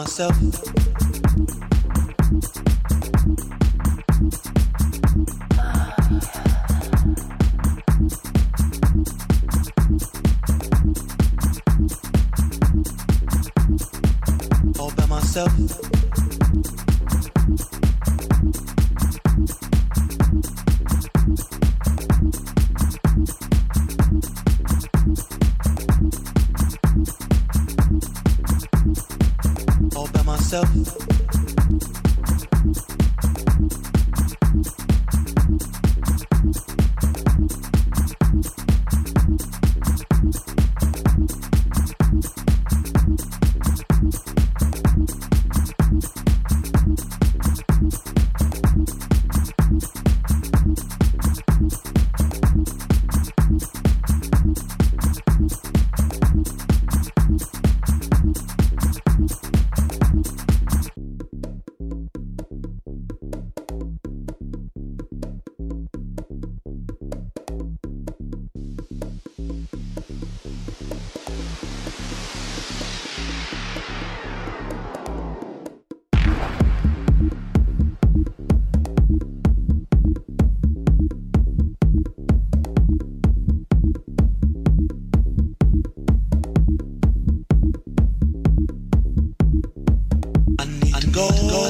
myself. All by myself. By go, go,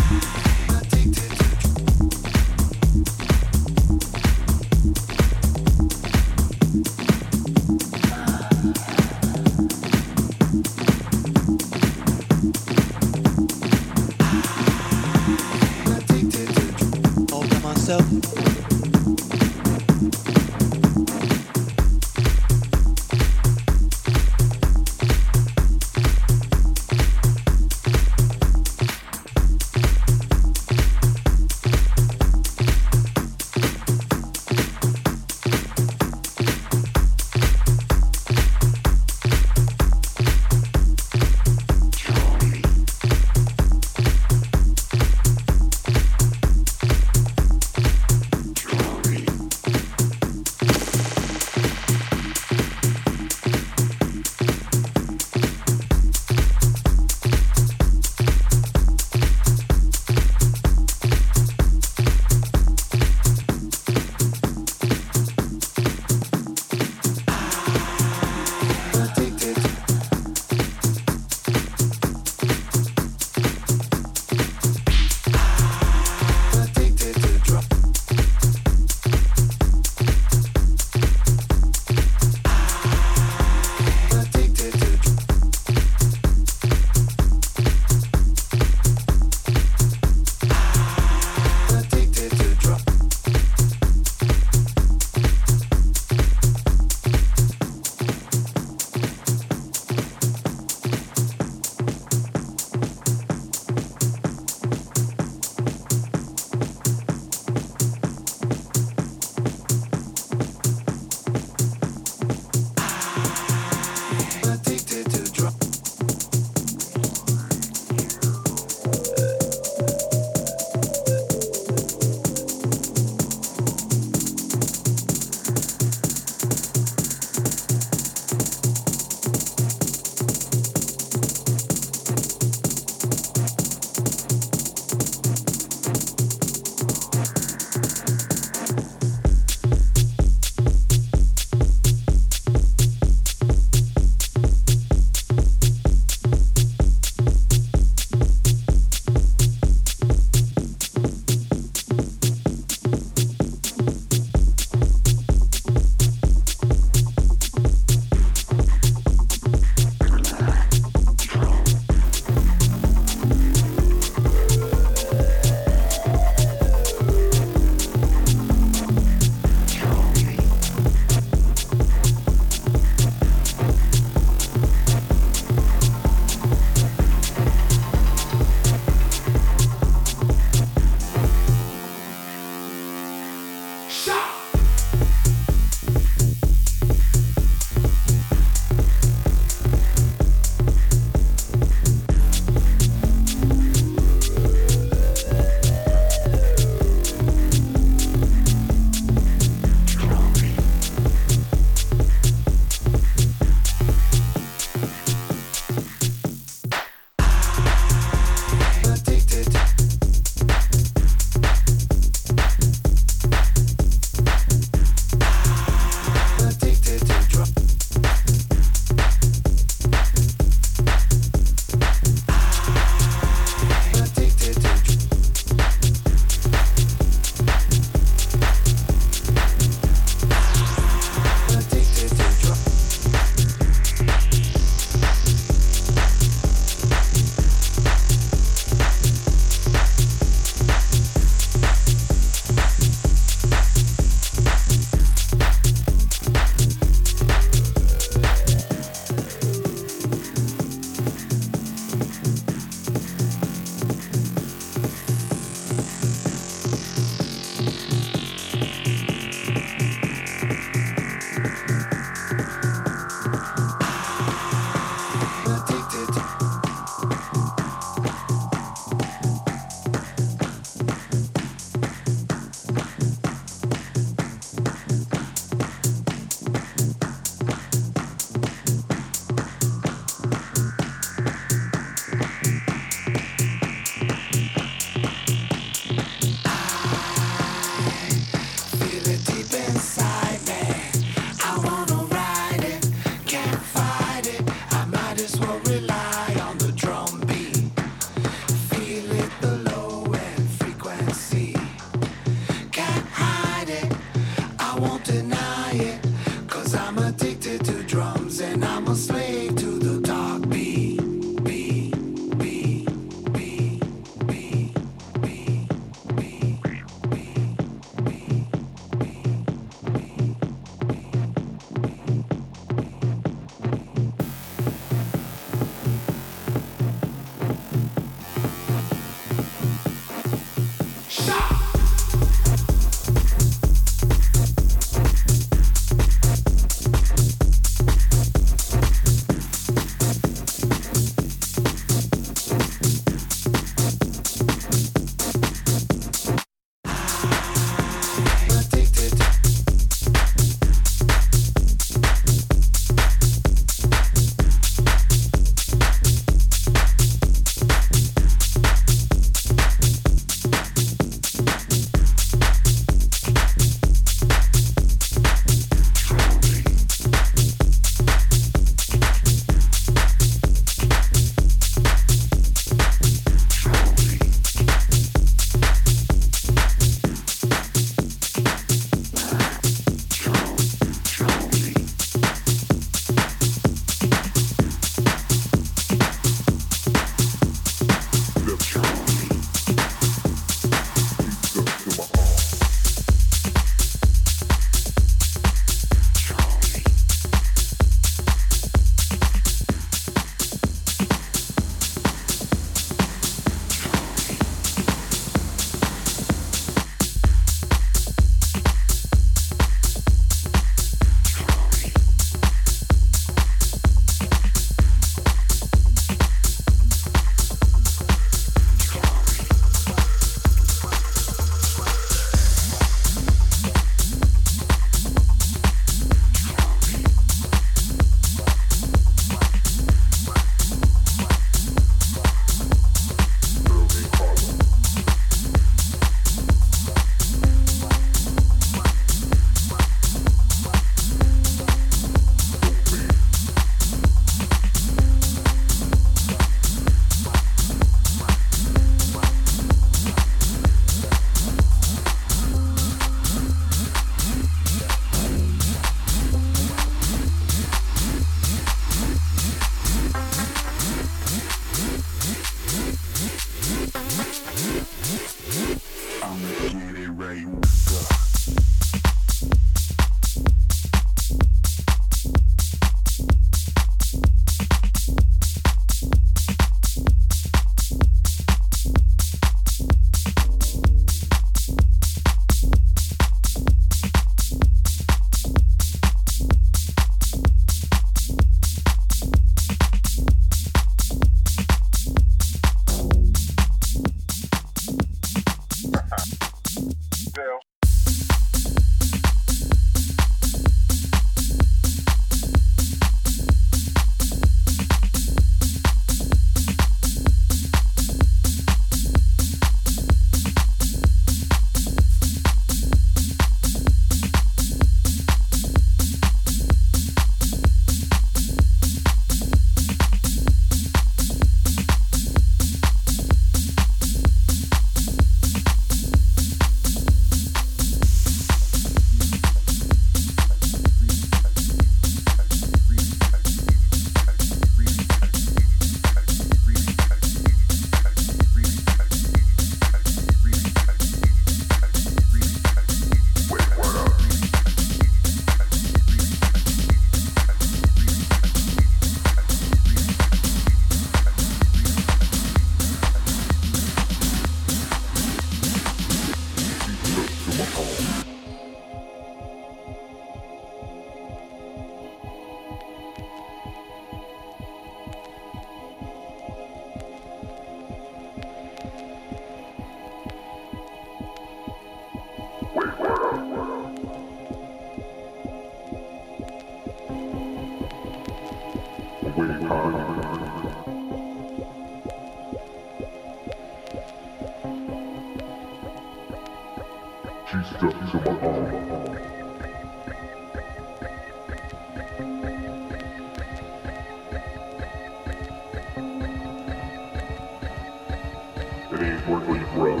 Dave Workley bro.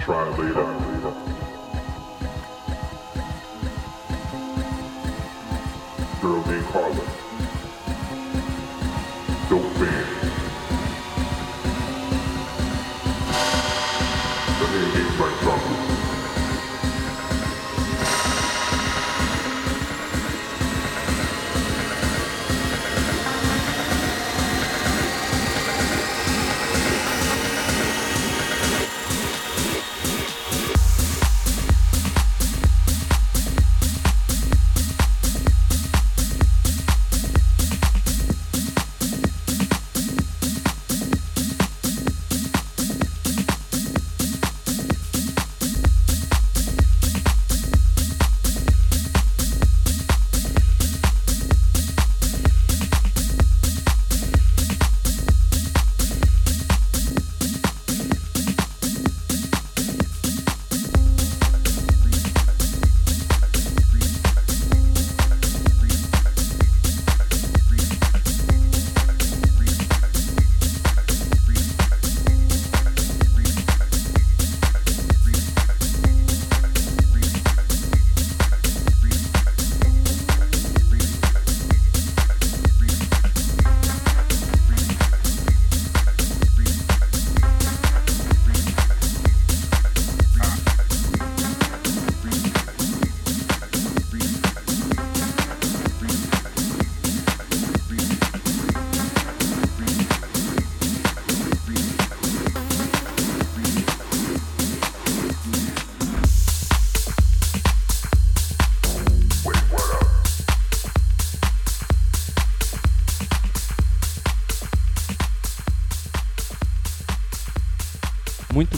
Try later. Girl named Carla.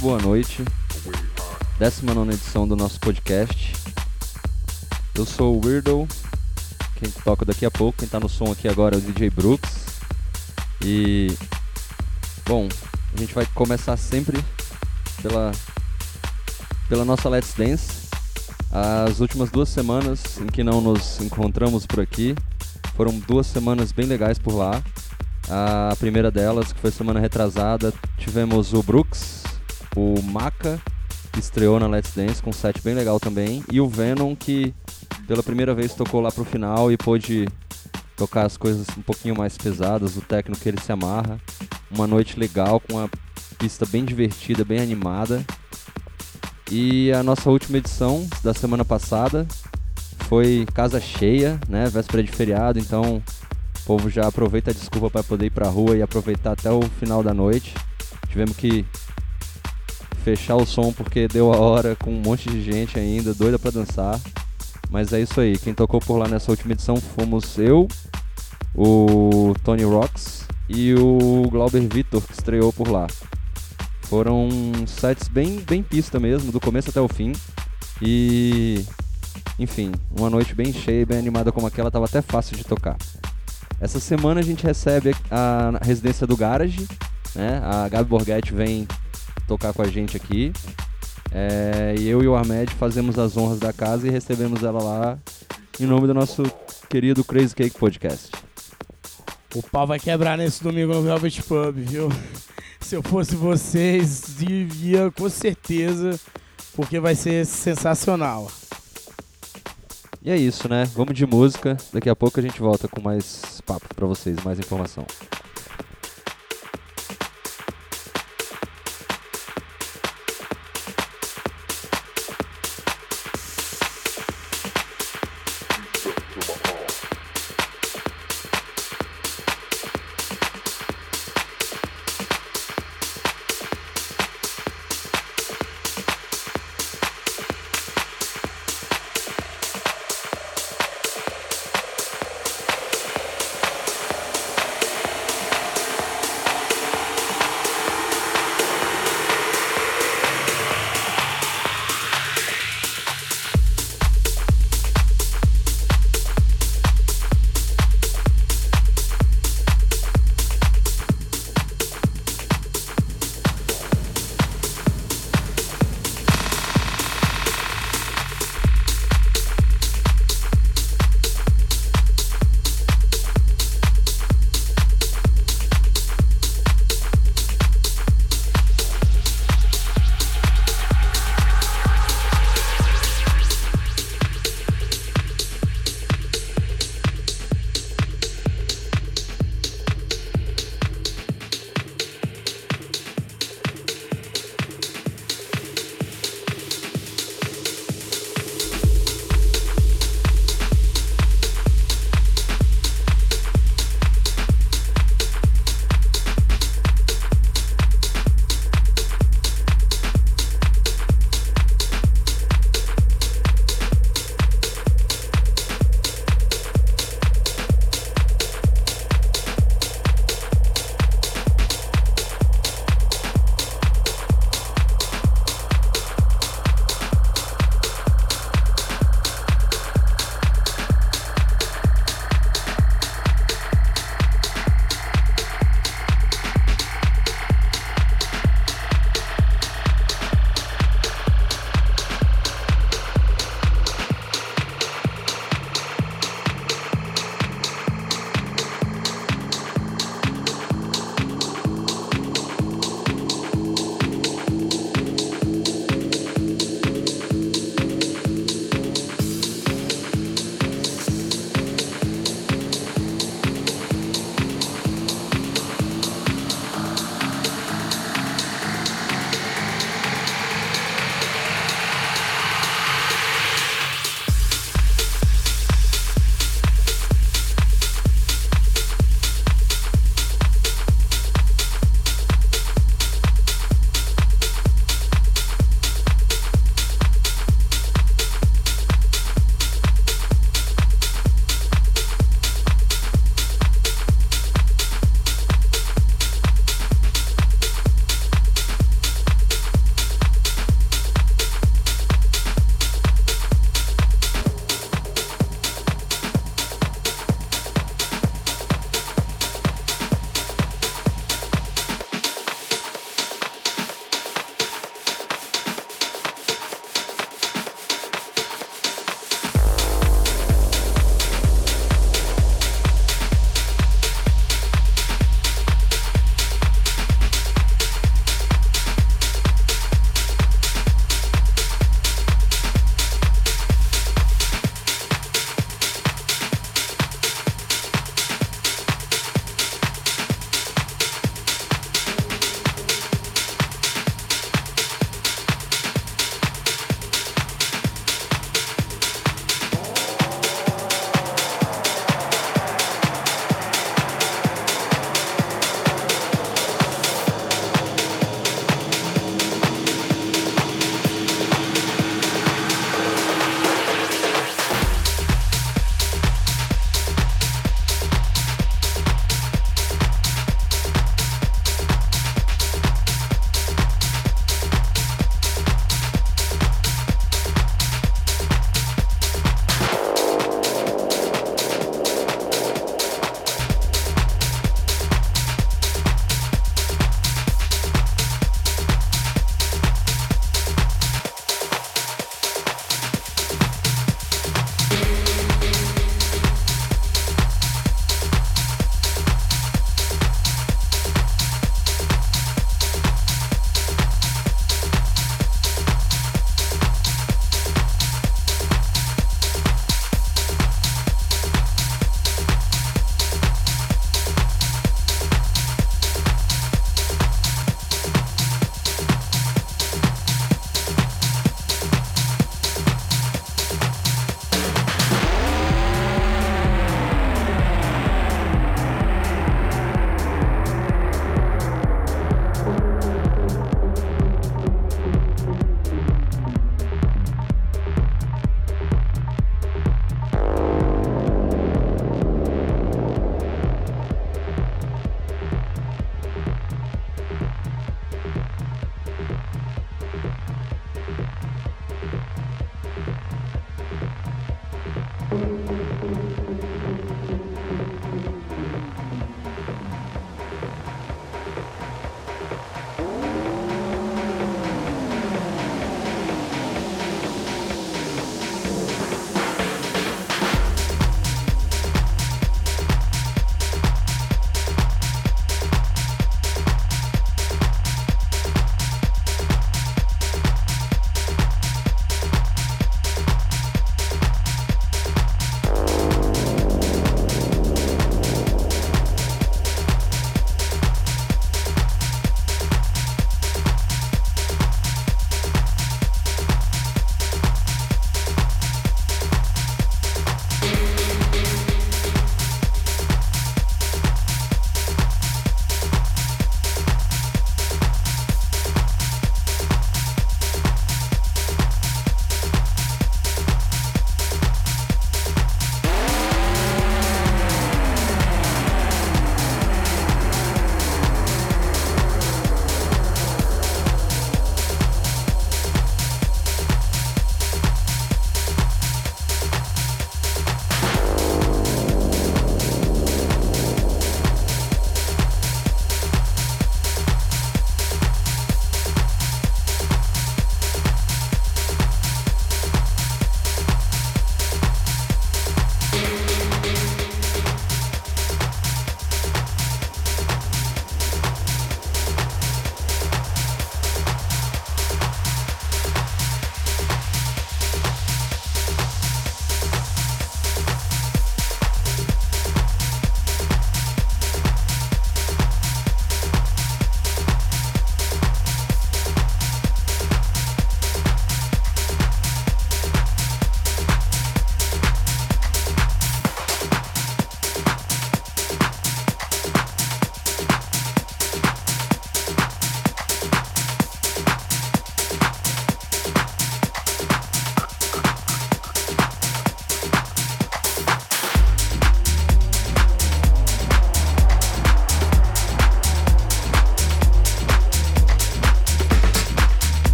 Muito boa noite. 19 edição do nosso podcast. Eu sou o Weirdo, quem toca daqui a pouco, quem tá no som aqui agora é o DJ Brooks. E. Bom, a gente vai começar sempre pela, pela nossa Let's Dance. As últimas duas semanas em que não nos encontramos por aqui foram duas semanas bem legais por lá. A primeira delas, que foi semana retrasada, tivemos o Brooks o Maka, que estreou na Let's Dance com um set bem legal também, e o Venom, que pela primeira vez tocou lá pro final e pôde tocar as coisas um pouquinho mais pesadas, o técnico que ele se amarra. Uma noite legal com a pista bem divertida, bem animada. E a nossa última edição da semana passada foi casa cheia, né? Véspera de feriado, então o povo já aproveita a desculpa para poder ir pra rua e aproveitar até o final da noite. Tivemos que fechar o som porque deu a hora com um monte de gente ainda, doida para dançar. Mas é isso aí, quem tocou por lá nessa última edição fomos eu, o Tony Rocks e o Glauber Vitor, que estreou por lá. Foram sets bem, bem pista mesmo, do começo até o fim. E enfim, uma noite bem cheia bem animada como aquela, tava até fácil de tocar. Essa semana a gente recebe a residência do Garage, né? A Gabi Borghetti vem tocar com a gente aqui. É, e eu e o Ahmed fazemos as honras da casa e recebemos ela lá em nome do nosso querido Crazy Cake Podcast. O pau vai quebrar nesse domingo no Velvet Pub, viu? Se eu fosse vocês, ia com certeza, porque vai ser sensacional. E é isso, né? Vamos de música. Daqui a pouco a gente volta com mais papo para vocês, mais informação.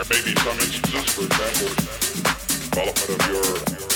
There may be some instances, for example, development of your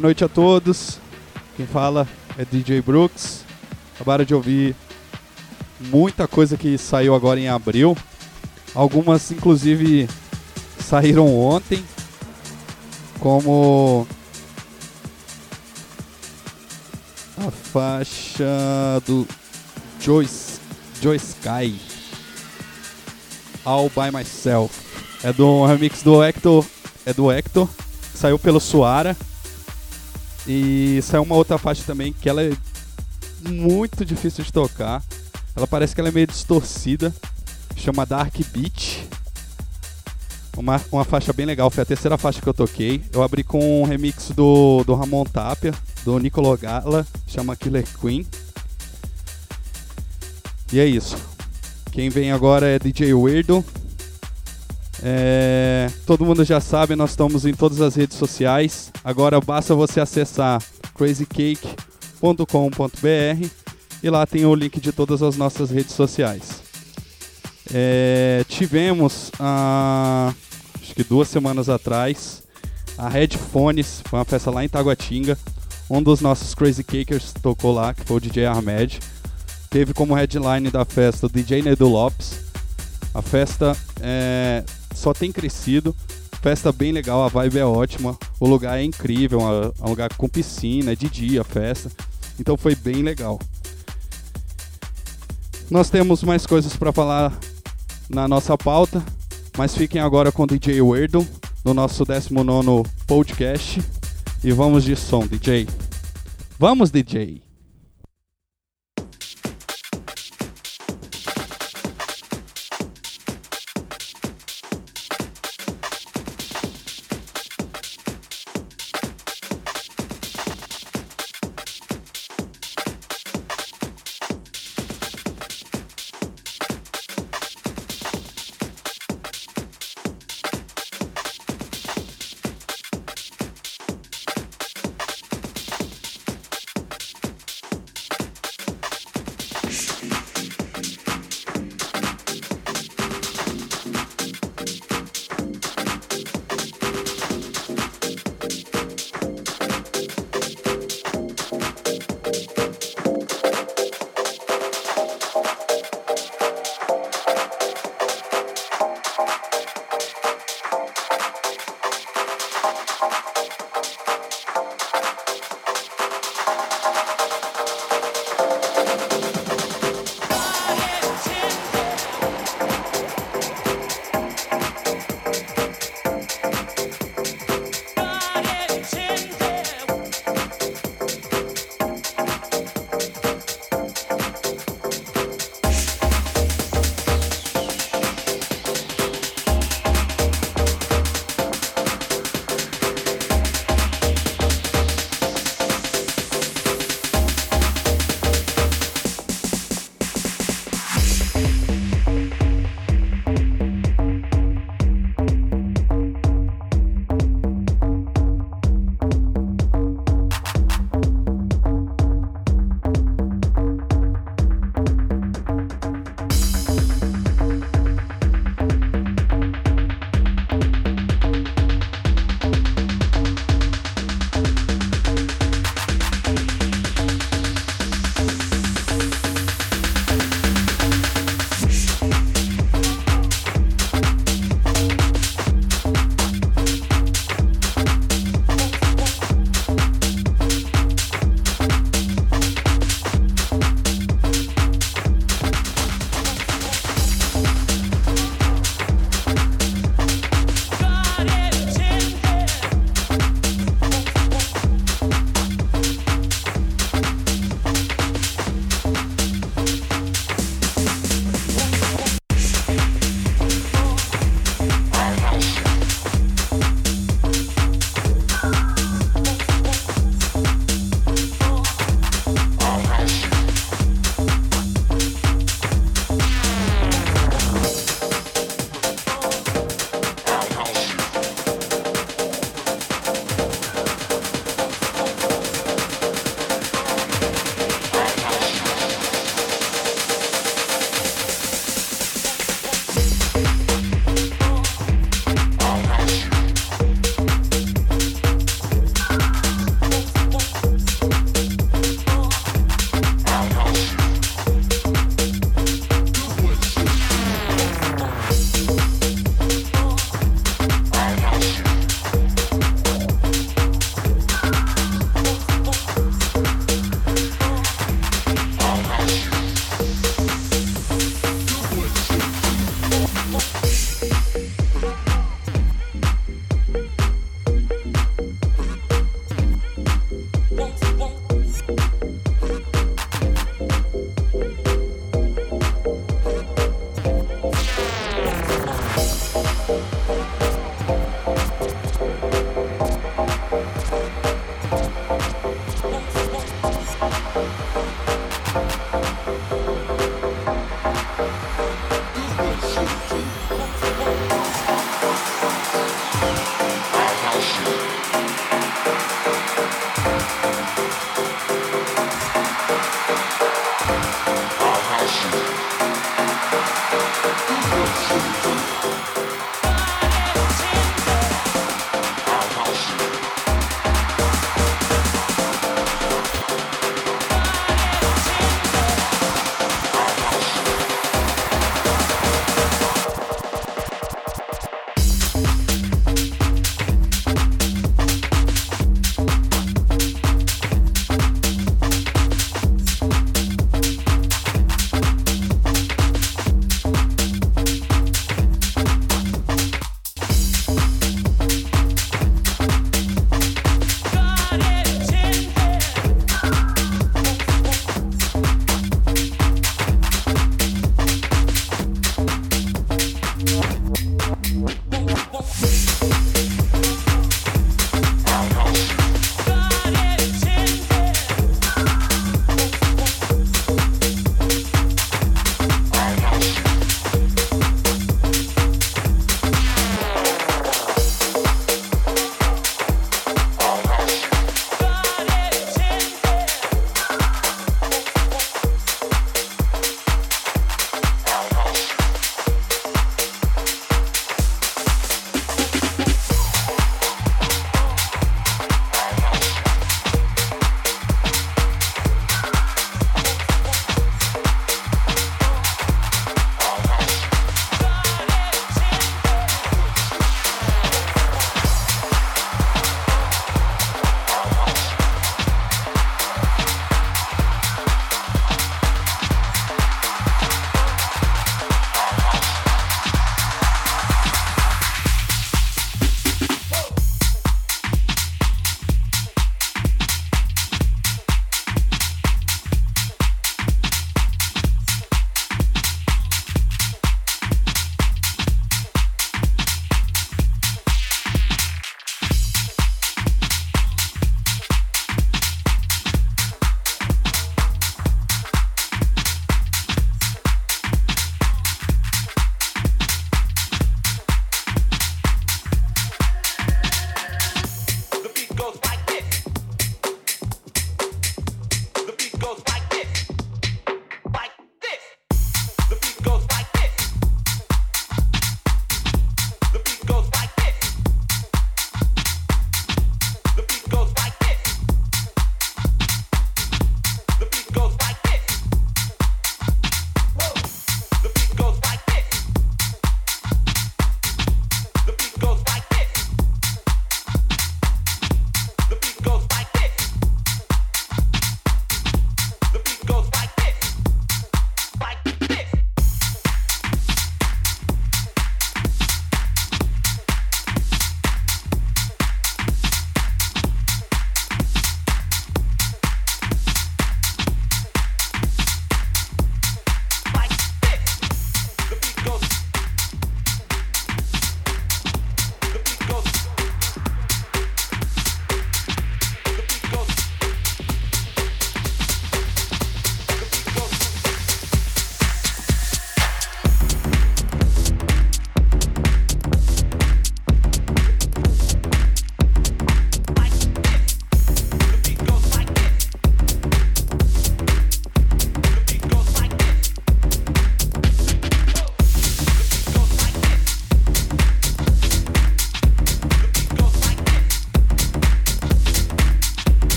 Boa noite a todos. Quem fala é DJ Brooks. Acabaram de ouvir muita coisa que saiu agora em abril. Algumas, inclusive, saíram ontem. Como a faixa do Joyce, Joy Sky All By Myself. É do remix do Hector, é do Hector, saiu pelo Suara. E saiu uma outra faixa também que ela é muito difícil de tocar. Ela parece que ela é meio distorcida. Chama Dark Beat. Uma, uma faixa bem legal, foi a terceira faixa que eu toquei. Eu abri com um remix do, do Ramon Tapia, do Nicolo Gala, chama Killer Queen. E é isso. Quem vem agora é DJ Weirdo. É, todo mundo já sabe, nós estamos em todas as redes sociais. Agora basta você acessar crazycake.com.br e lá tem o link de todas as nossas redes sociais. É, tivemos, ah, acho que duas semanas atrás, a Headphones, foi uma festa lá em Taguatinga. Um dos nossos Crazy Cakers tocou lá, que foi o DJ Ahmed. Teve como headline da festa o DJ Nedo Lopes. A festa é, só tem crescido. Festa bem legal, a vibe é ótima. O lugar é incrível, é um lugar com piscina, é de dia festa. Então foi bem legal. Nós temos mais coisas para falar na nossa pauta, mas fiquem agora com o DJ Weirdo no nosso 19 podcast. E vamos de som, DJ. Vamos, DJ.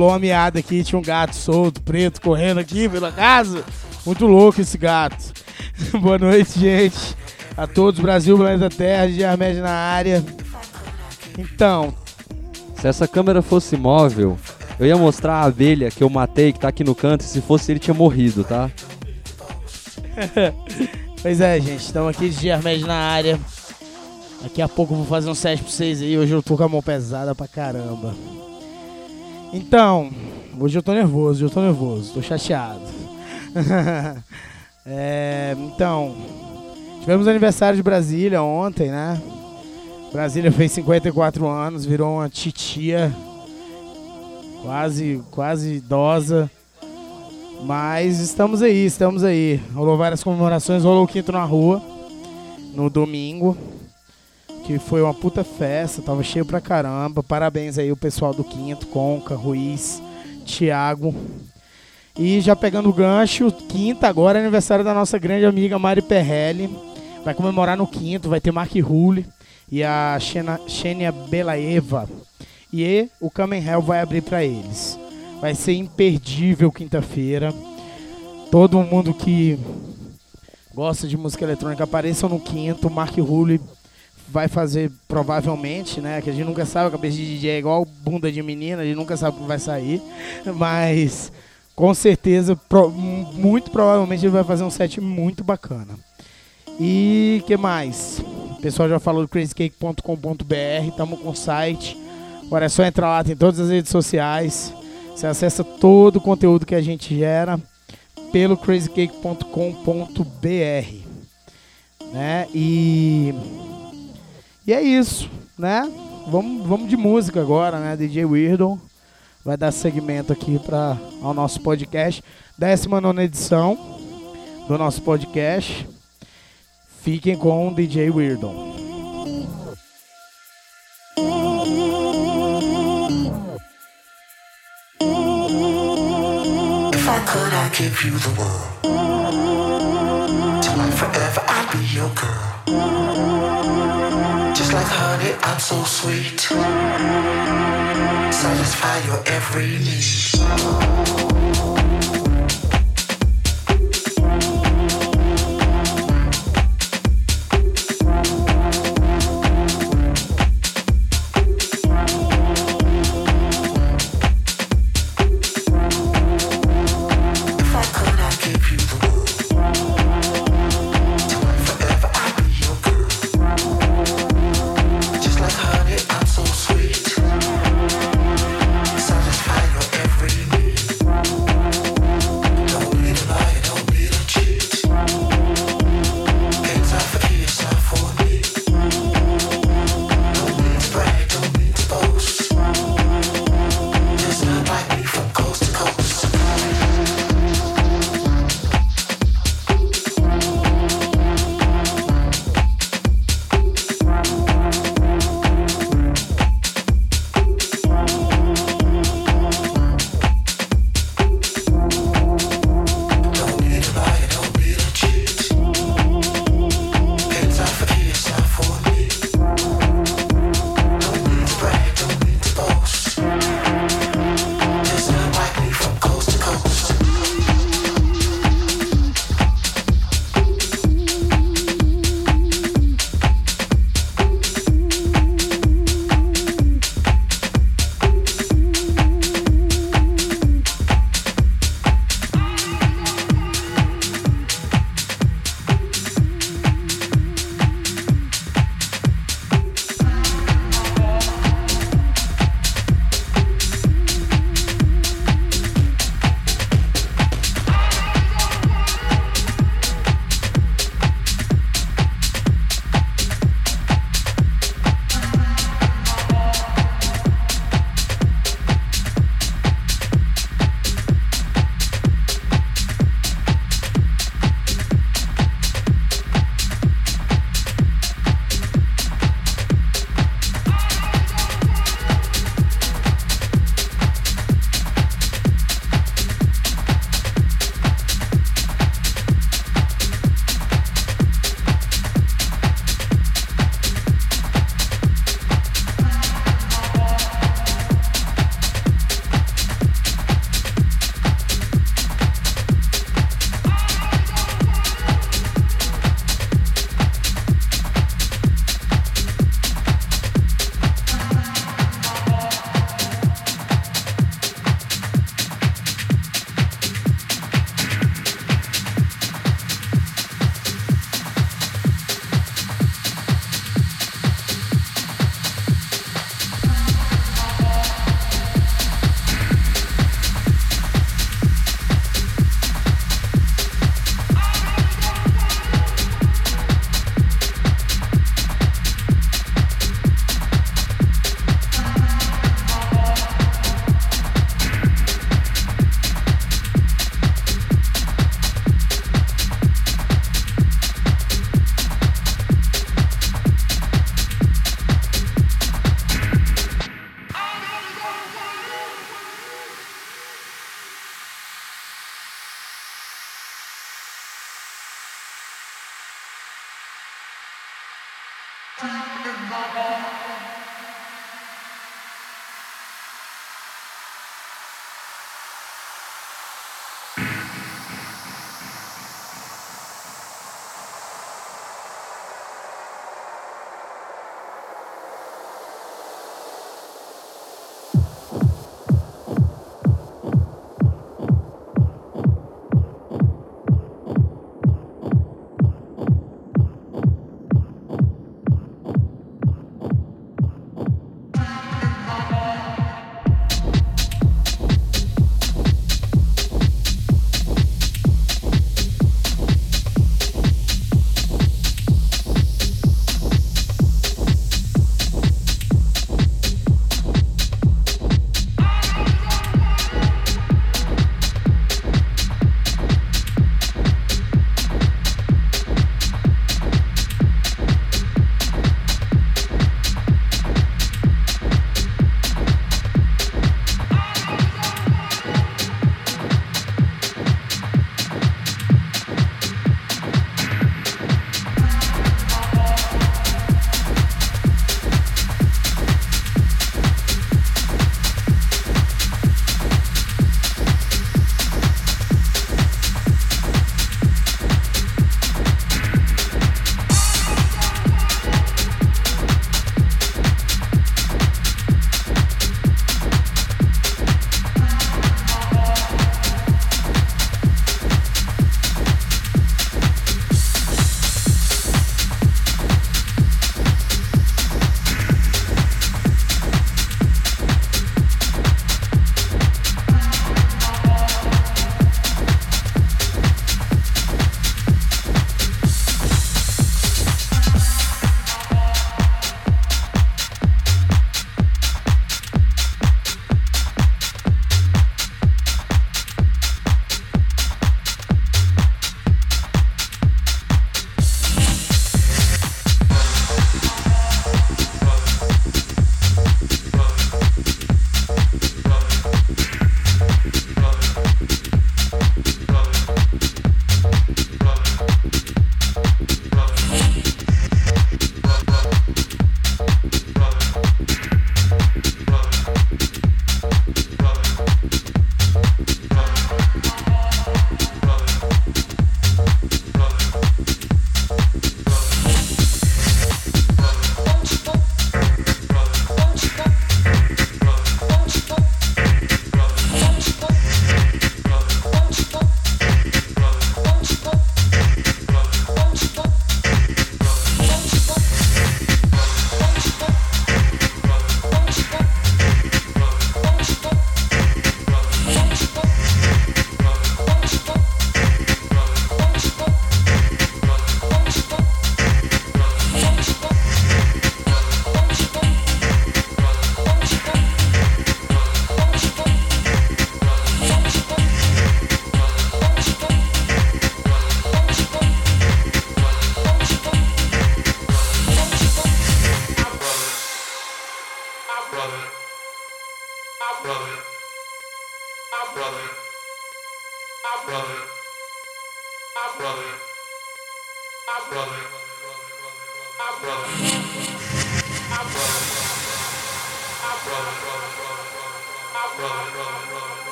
Rolou uma miada aqui, tinha um gato solto, preto, correndo aqui pela casa. Muito louco esse gato. Boa noite, gente. A todos, Brasil, planeta Terra, de Armédia na área. Então, Se essa câmera fosse móvel, eu ia mostrar a abelha que eu matei, que tá aqui no canto, se fosse ele tinha morrido, tá? pois é, gente, estamos aqui de Armédia na área. Daqui a pouco eu vou fazer um set pra vocês aí. Hoje eu tô com a mão pesada pra caramba. Então, hoje eu tô nervoso, eu tô nervoso, tô chateado. É, então, tivemos aniversário de Brasília ontem, né? Brasília fez 54 anos, virou uma titia quase, quase idosa. Mas estamos aí, estamos aí. Rolou várias comemorações, rolou o quinto na rua no domingo. Que foi uma puta festa, tava cheio pra caramba. Parabéns aí o pessoal do quinto, Conca, Ruiz, Thiago. E já pegando o gancho, quinta agora é aniversário da nossa grande amiga Mari Perrelli. Vai comemorar no quinto, vai ter Mark Rule e a Xena- Xenia Belaeva. E o Kamen Hell vai abrir pra eles. Vai ser imperdível quinta-feira. Todo mundo que gosta de música eletrônica apareça no quinto. Mark Rule vai fazer provavelmente, né? Que a gente nunca sabe, a cabeça de DJ é igual bunda de menina, a gente nunca sabe o que vai sair. Mas com certeza, pro- muito provavelmente ele vai fazer um set muito bacana. E que mais? O pessoal já falou do crazycake.com.br, estamos com o site. Agora é só entrar lá, tem todas as redes sociais. Você acessa todo o conteúdo que a gente gera pelo crazycake.com.br. Né? E e é isso, né? Vamos, vamos de música agora, né? DJ Weirdo vai dar segmento aqui para ao nosso podcast, 19 edição do nosso podcast. Fiquem com o DJ Weirdo. I could, I'd give you the world. Till like forever, I'd be your girl. Like honey, I'm so sweet. Satisfy your every need.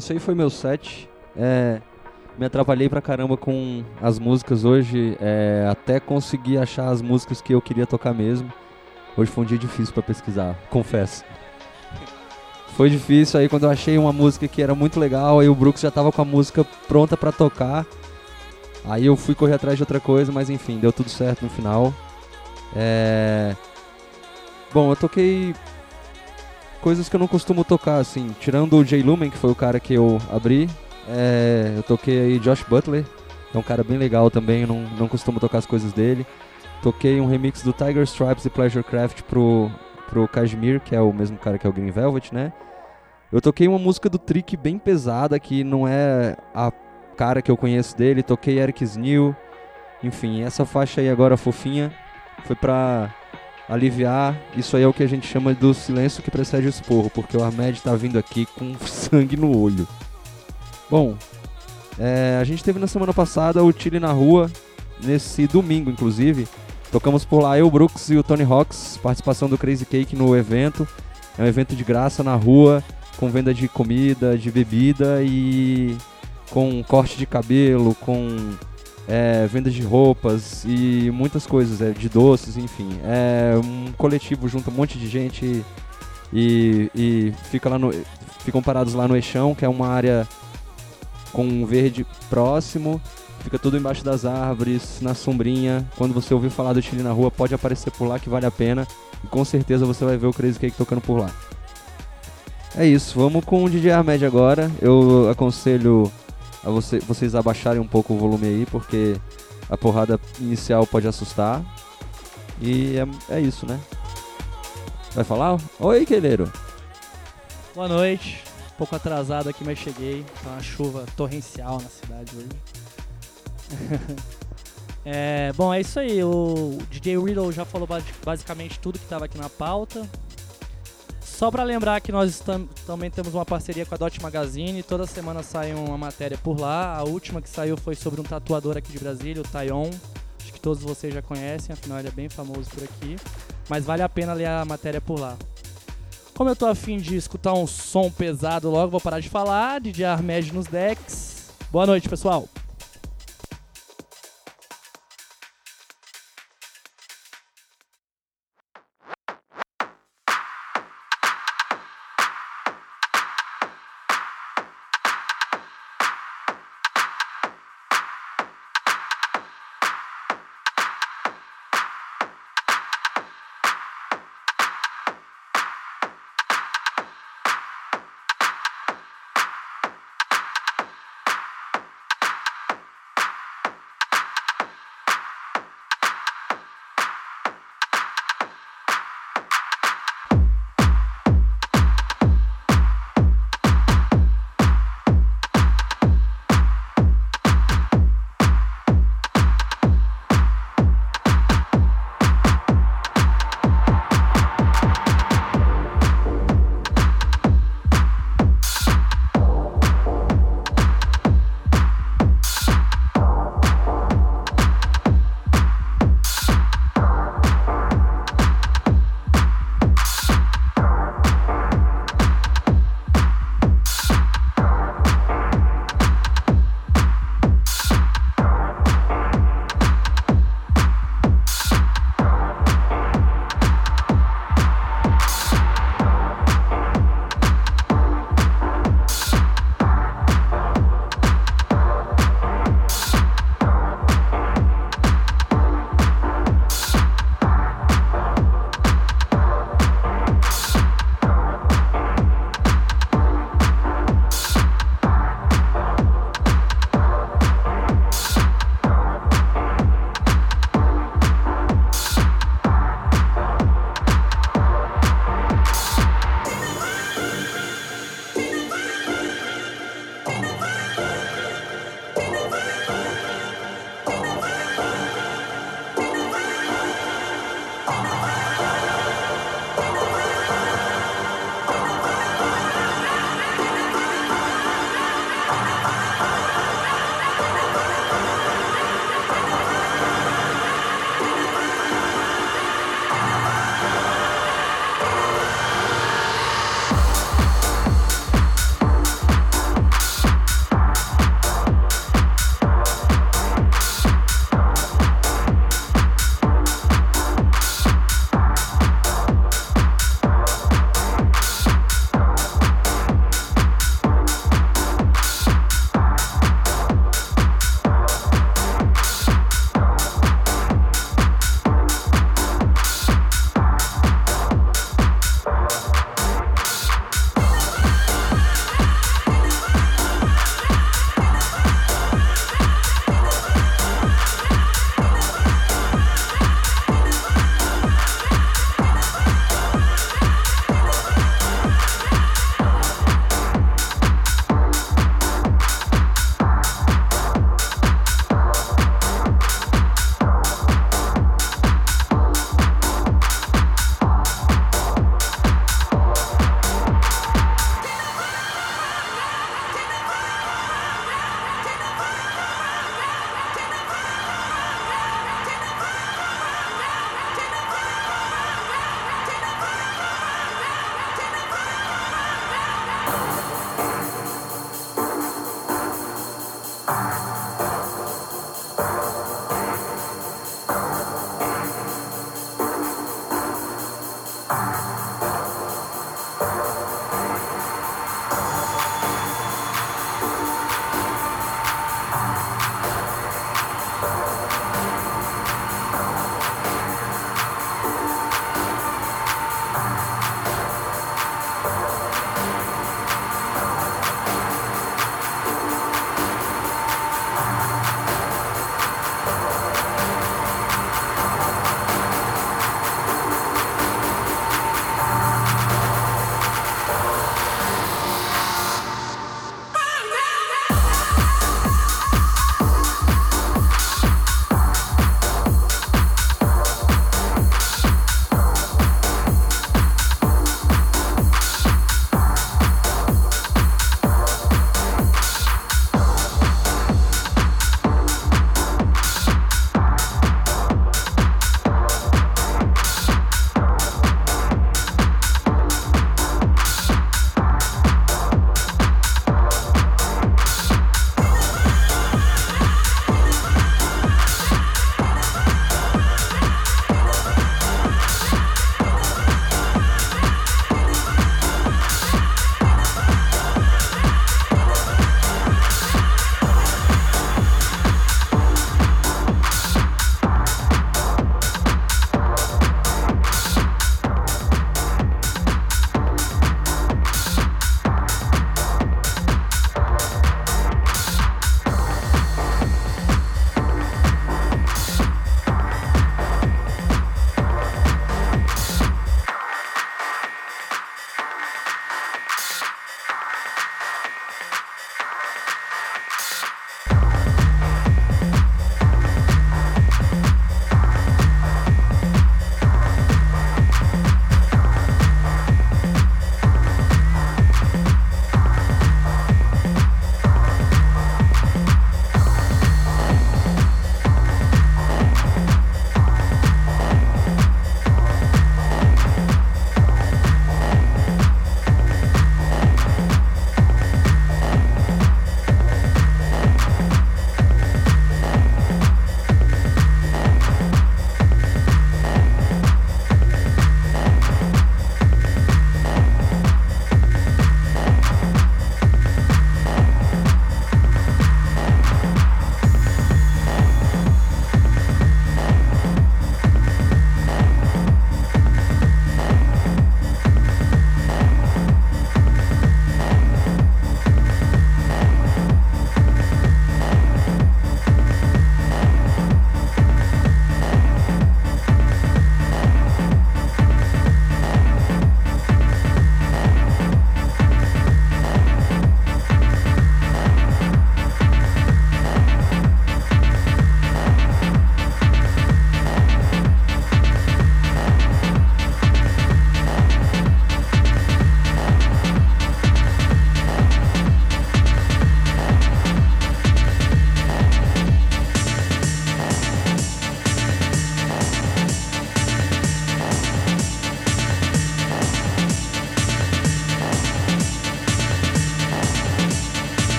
Isso aí foi meu set. É, me atrapalhei pra caramba com as músicas hoje, é, até conseguir achar as músicas que eu queria tocar mesmo. Hoje foi um dia difícil pra pesquisar, confesso. Foi difícil aí quando eu achei uma música que era muito legal, aí o Brooks já tava com a música pronta pra tocar. Aí eu fui correr atrás de outra coisa, mas enfim, deu tudo certo no final. É... Bom, eu toquei coisas que eu não costumo tocar, assim, tirando o Jay Lumen, que foi o cara que eu abri, é, eu toquei aí Josh Butler, é um cara bem legal também, não, não costumo tocar as coisas dele. Toquei um remix do Tiger Stripes e Pleasure Craft pro, pro Kashmir, que é o mesmo cara que é o Green Velvet, né? Eu toquei uma música do Trick bem pesada, que não é a cara que eu conheço dele, toquei Eric Snell, enfim, essa faixa aí agora fofinha, foi pra aliviar. Isso aí é o que a gente chama do silêncio que precede o esporro, porque o Ahmed tá vindo aqui com sangue no olho. Bom, é, a gente teve na semana passada o Chile na rua, nesse domingo inclusive. Tocamos por lá eu, Brooks e o Tony Hawks, participação do Crazy Cake no evento. É um evento de graça na rua, com venda de comida, de bebida e com corte de cabelo, com é, venda de roupas e muitas coisas, é, de doces, enfim. É um coletivo junta um monte de gente e, e fica lá no, ficam parados lá no Eixão, que é uma área com um verde próximo. Fica tudo embaixo das árvores, na sombrinha. Quando você ouvir falar do Chile na rua, pode aparecer por lá que vale a pena. E com certeza você vai ver o Crazy Cake tocando por lá. É isso, vamos com o DJ Ahmed agora. Eu aconselho a você, vocês abaixarem um pouco o volume aí, porque a porrada inicial pode assustar. E é, é isso, né? Vai falar? Oi, Queileiro. Boa noite. Um pouco atrasado aqui, mas cheguei. Tá uma chuva torrencial na cidade hoje. É, bom, é isso aí. O DJ Riddle já falou basi- basicamente tudo que estava aqui na pauta. Só para lembrar que nós também temos uma parceria com a Dot Magazine. Toda semana sai uma matéria por lá. A última que saiu foi sobre um tatuador aqui de Brasília, o Tayon. Acho que todos vocês já conhecem, afinal ele é bem famoso por aqui. Mas vale a pena ler a matéria por lá. Como eu tô afim de escutar um som pesado logo, vou parar de falar. DJ Armed nos decks. Boa noite, pessoal.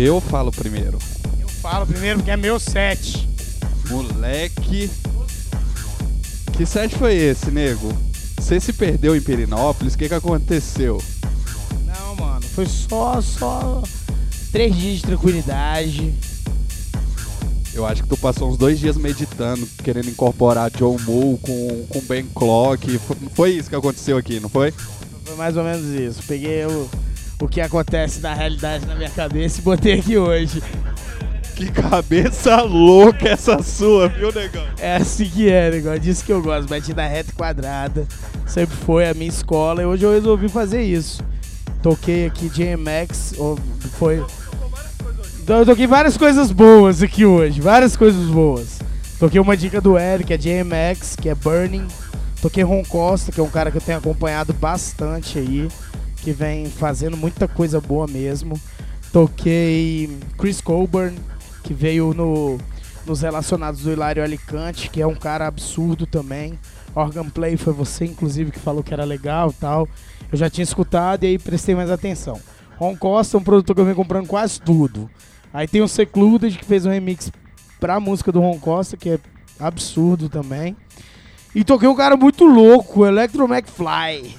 Eu falo primeiro. Eu falo primeiro porque é meu set. Moleque. Que set foi esse, nego? Você se perdeu em Perinópolis? O que, que aconteceu? Não, mano, foi só, só três dias de tranquilidade. Eu acho que tu passou uns dois dias meditando, querendo incorporar John Moe com, com Ben Clock. Foi, foi isso que aconteceu aqui, não foi? Foi mais ou menos isso. Peguei o, o que acontece na realidade na minha cabeça e botei aqui hoje. Que cabeça louca essa sua, viu, negão? É assim que é, negócio. Disso que eu gosto. Batida reta e quadrada. Sempre foi a minha escola e hoje eu resolvi fazer isso. Toquei aqui JMX, ou foi. Então, Eu toquei várias coisas boas aqui hoje, várias coisas boas. Toquei uma dica do Eric, que é JMX, que é Burning. Toquei Ron Costa, que é um cara que eu tenho acompanhado bastante aí, que vem fazendo muita coisa boa mesmo. Toquei Chris Colburn, que veio no, nos relacionados do Hilário Alicante, que é um cara absurdo também. Organ Play foi você, inclusive, que falou que era legal tal. Eu já tinha escutado e aí prestei mais atenção. Ron Costa um produtor que eu venho comprando quase tudo. Aí tem o Secluded, que fez um remix pra música do Ron Costa, que é absurdo também. E toquei um cara muito louco, Electro McFly.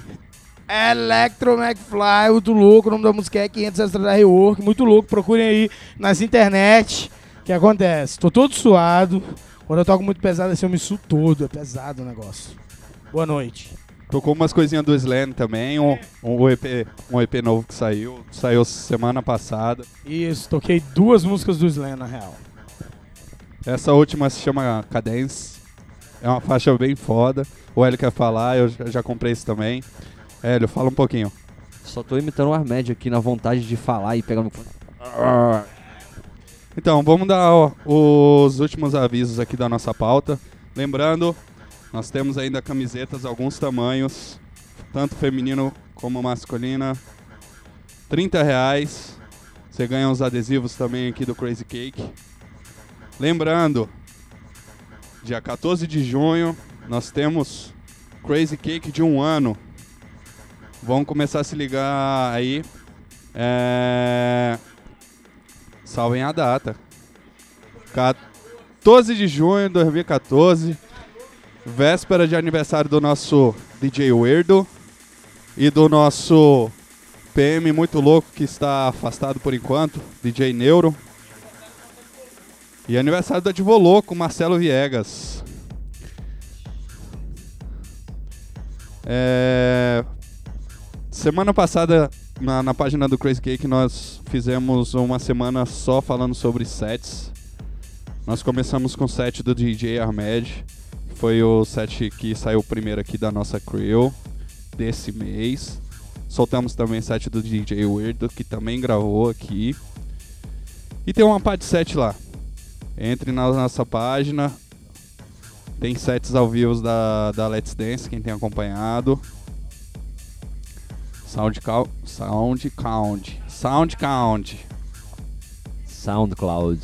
Electro McFly, muito louco. O nome da música é 500 Extra da Rework. Muito louco. Procurem aí nas internet. O que acontece? Tô todo suado. Quando eu toco muito pesado, assim, eu me suo todo. É pesado o negócio. Boa noite. Tocou umas coisinhas do Slam também, um, um, EP, um EP novo que saiu. Saiu semana passada. Isso, toquei duas músicas do Slam, na real. Essa última se chama Cadence. É uma faixa bem foda. O Hélio quer falar, eu já- já comprei isso também. Hélio, fala um pouquinho. Só tô imitando o Armédio aqui na vontade de falar e pegar no. Então, vamos dar ó, os últimos avisos aqui da nossa pauta. Lembrando, nós temos ainda camisetas, alguns tamanhos, tanto feminino como masculina. 30 reais. Você ganha uns adesivos também aqui do Crazy Cake. Lembrando, dia 14 de junho, nós temos Crazy Cake de um ano. Vamos começar a se ligar aí. É... Salvem a data. 14 de junho de 2014. Véspera de aniversário do nosso DJ Weirdo. E do nosso PM muito louco que está afastado por enquanto, DJ Neuro. E aniversário do Advoloco, Marcelo Viegas. É... Semana passada, na, na página do Crazy Cake, nós fizemos uma semana só falando sobre sets. Nós começamos com o set do DJ Ahmed. que Foi o set que saiu primeiro aqui da nossa crew desse mês. Soltamos também o set do DJ Weirdo, que também gravou aqui. E tem uma parte 7 lá. Entre na nossa página. Tem sets ao vivo da, da Let's Dance, quem tem acompanhado. SoundCloud. SoundCloud. SoundCloud. SoundCloud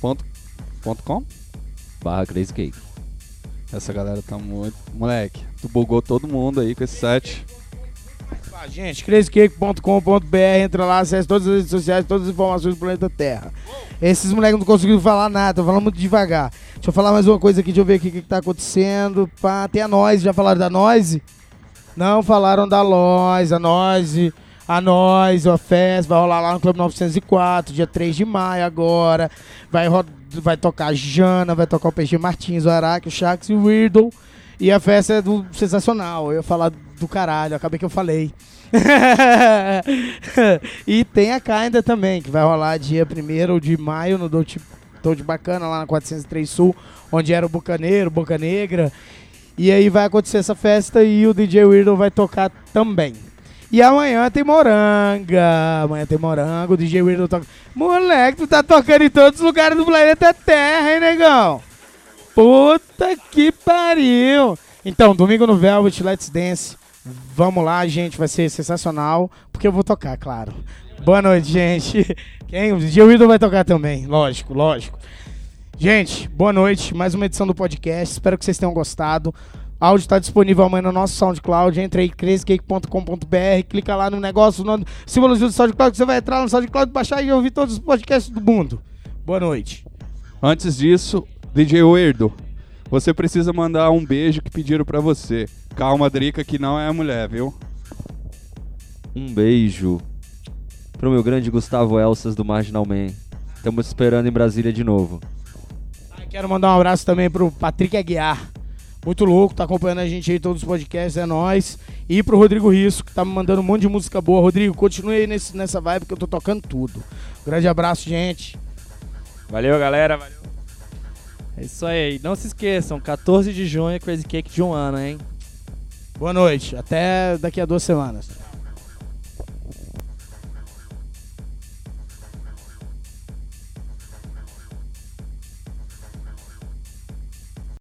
Ponto, ponto com? barra Crazy Cake. Essa galera tá muito. Moleque, tu bugou todo mundo aí com esse set. Gente, crazycake.com.br, entra lá, acessa todas as redes sociais, todas as informações do planeta Terra. Esses moleques não conseguiram falar nada, tô falando muito devagar. Deixa eu falar mais uma coisa aqui, deixa eu ver aqui o que, que tá acontecendo. Pá, tem a Noise, já falaram da Noise? Não falaram da Noise, a Noise, a Noise, a festa, vai rolar lá no Clube 904, dia 3 de maio agora. Vai, vai tocar Jana, vai tocar o PG Martins, o Araque, o Shax e o Weirdo. E a festa é do sensacional. Eu ia falar do caralho, acabei que eu falei. e tem a Kinda também, que vai rolar dia 1 de maio no Dolce de Bacana, lá na 403 Sul, onde era o Bucaneiro, Boca Negra. E aí vai acontecer essa festa e o DJ Weirdo vai tocar também. E amanhã tem moranga. Amanhã tem morango, o DJ Weirdo toca. Moleque, tu tá tocando em todos os lugares do planeta Terra, hein, negão? Puta que pariu! Então, domingo no Velvet, Let's Dance. Vamos lá, gente, vai ser sensacional. Porque eu vou tocar, claro. Boa noite, gente. Quem? O DJ Weirdo vai tocar também, lógico, lógico. Gente, boa noite. Mais uma edição do podcast. Espero que vocês tenham gostado. áudio está disponível amanhã no nosso SoundCloud. Entra aí, crazycake.com.br, clica lá no negócio, no símbolozinho do SoundCloud, que você vai entrar no SoundCloud, baixar e ouvir todos os podcasts do mundo. Boa noite. Antes disso, DJ Weirdo, você precisa mandar um beijo que pediram pra você. Calma, Drica, que não é a mulher, viu? Um beijo pro meu grande Gustavo Elsas do Marginal Man. Estamos esperando em Brasília de novo. Quero mandar um abraço também pro Patrick Aguiar. Muito louco, tá acompanhando a gente aí em todos os podcasts, é nóis. E pro Rodrigo Risco, que tá me mandando um monte de música boa. Rodrigo, continue aí nesse, nessa vibe que eu tô tocando tudo. Grande abraço, gente. Valeu, galera. Valeu. É isso aí. Não se esqueçam, 14 de junho, Crazy Cake de um ano, hein? Boa noite. Até daqui a duas semanas.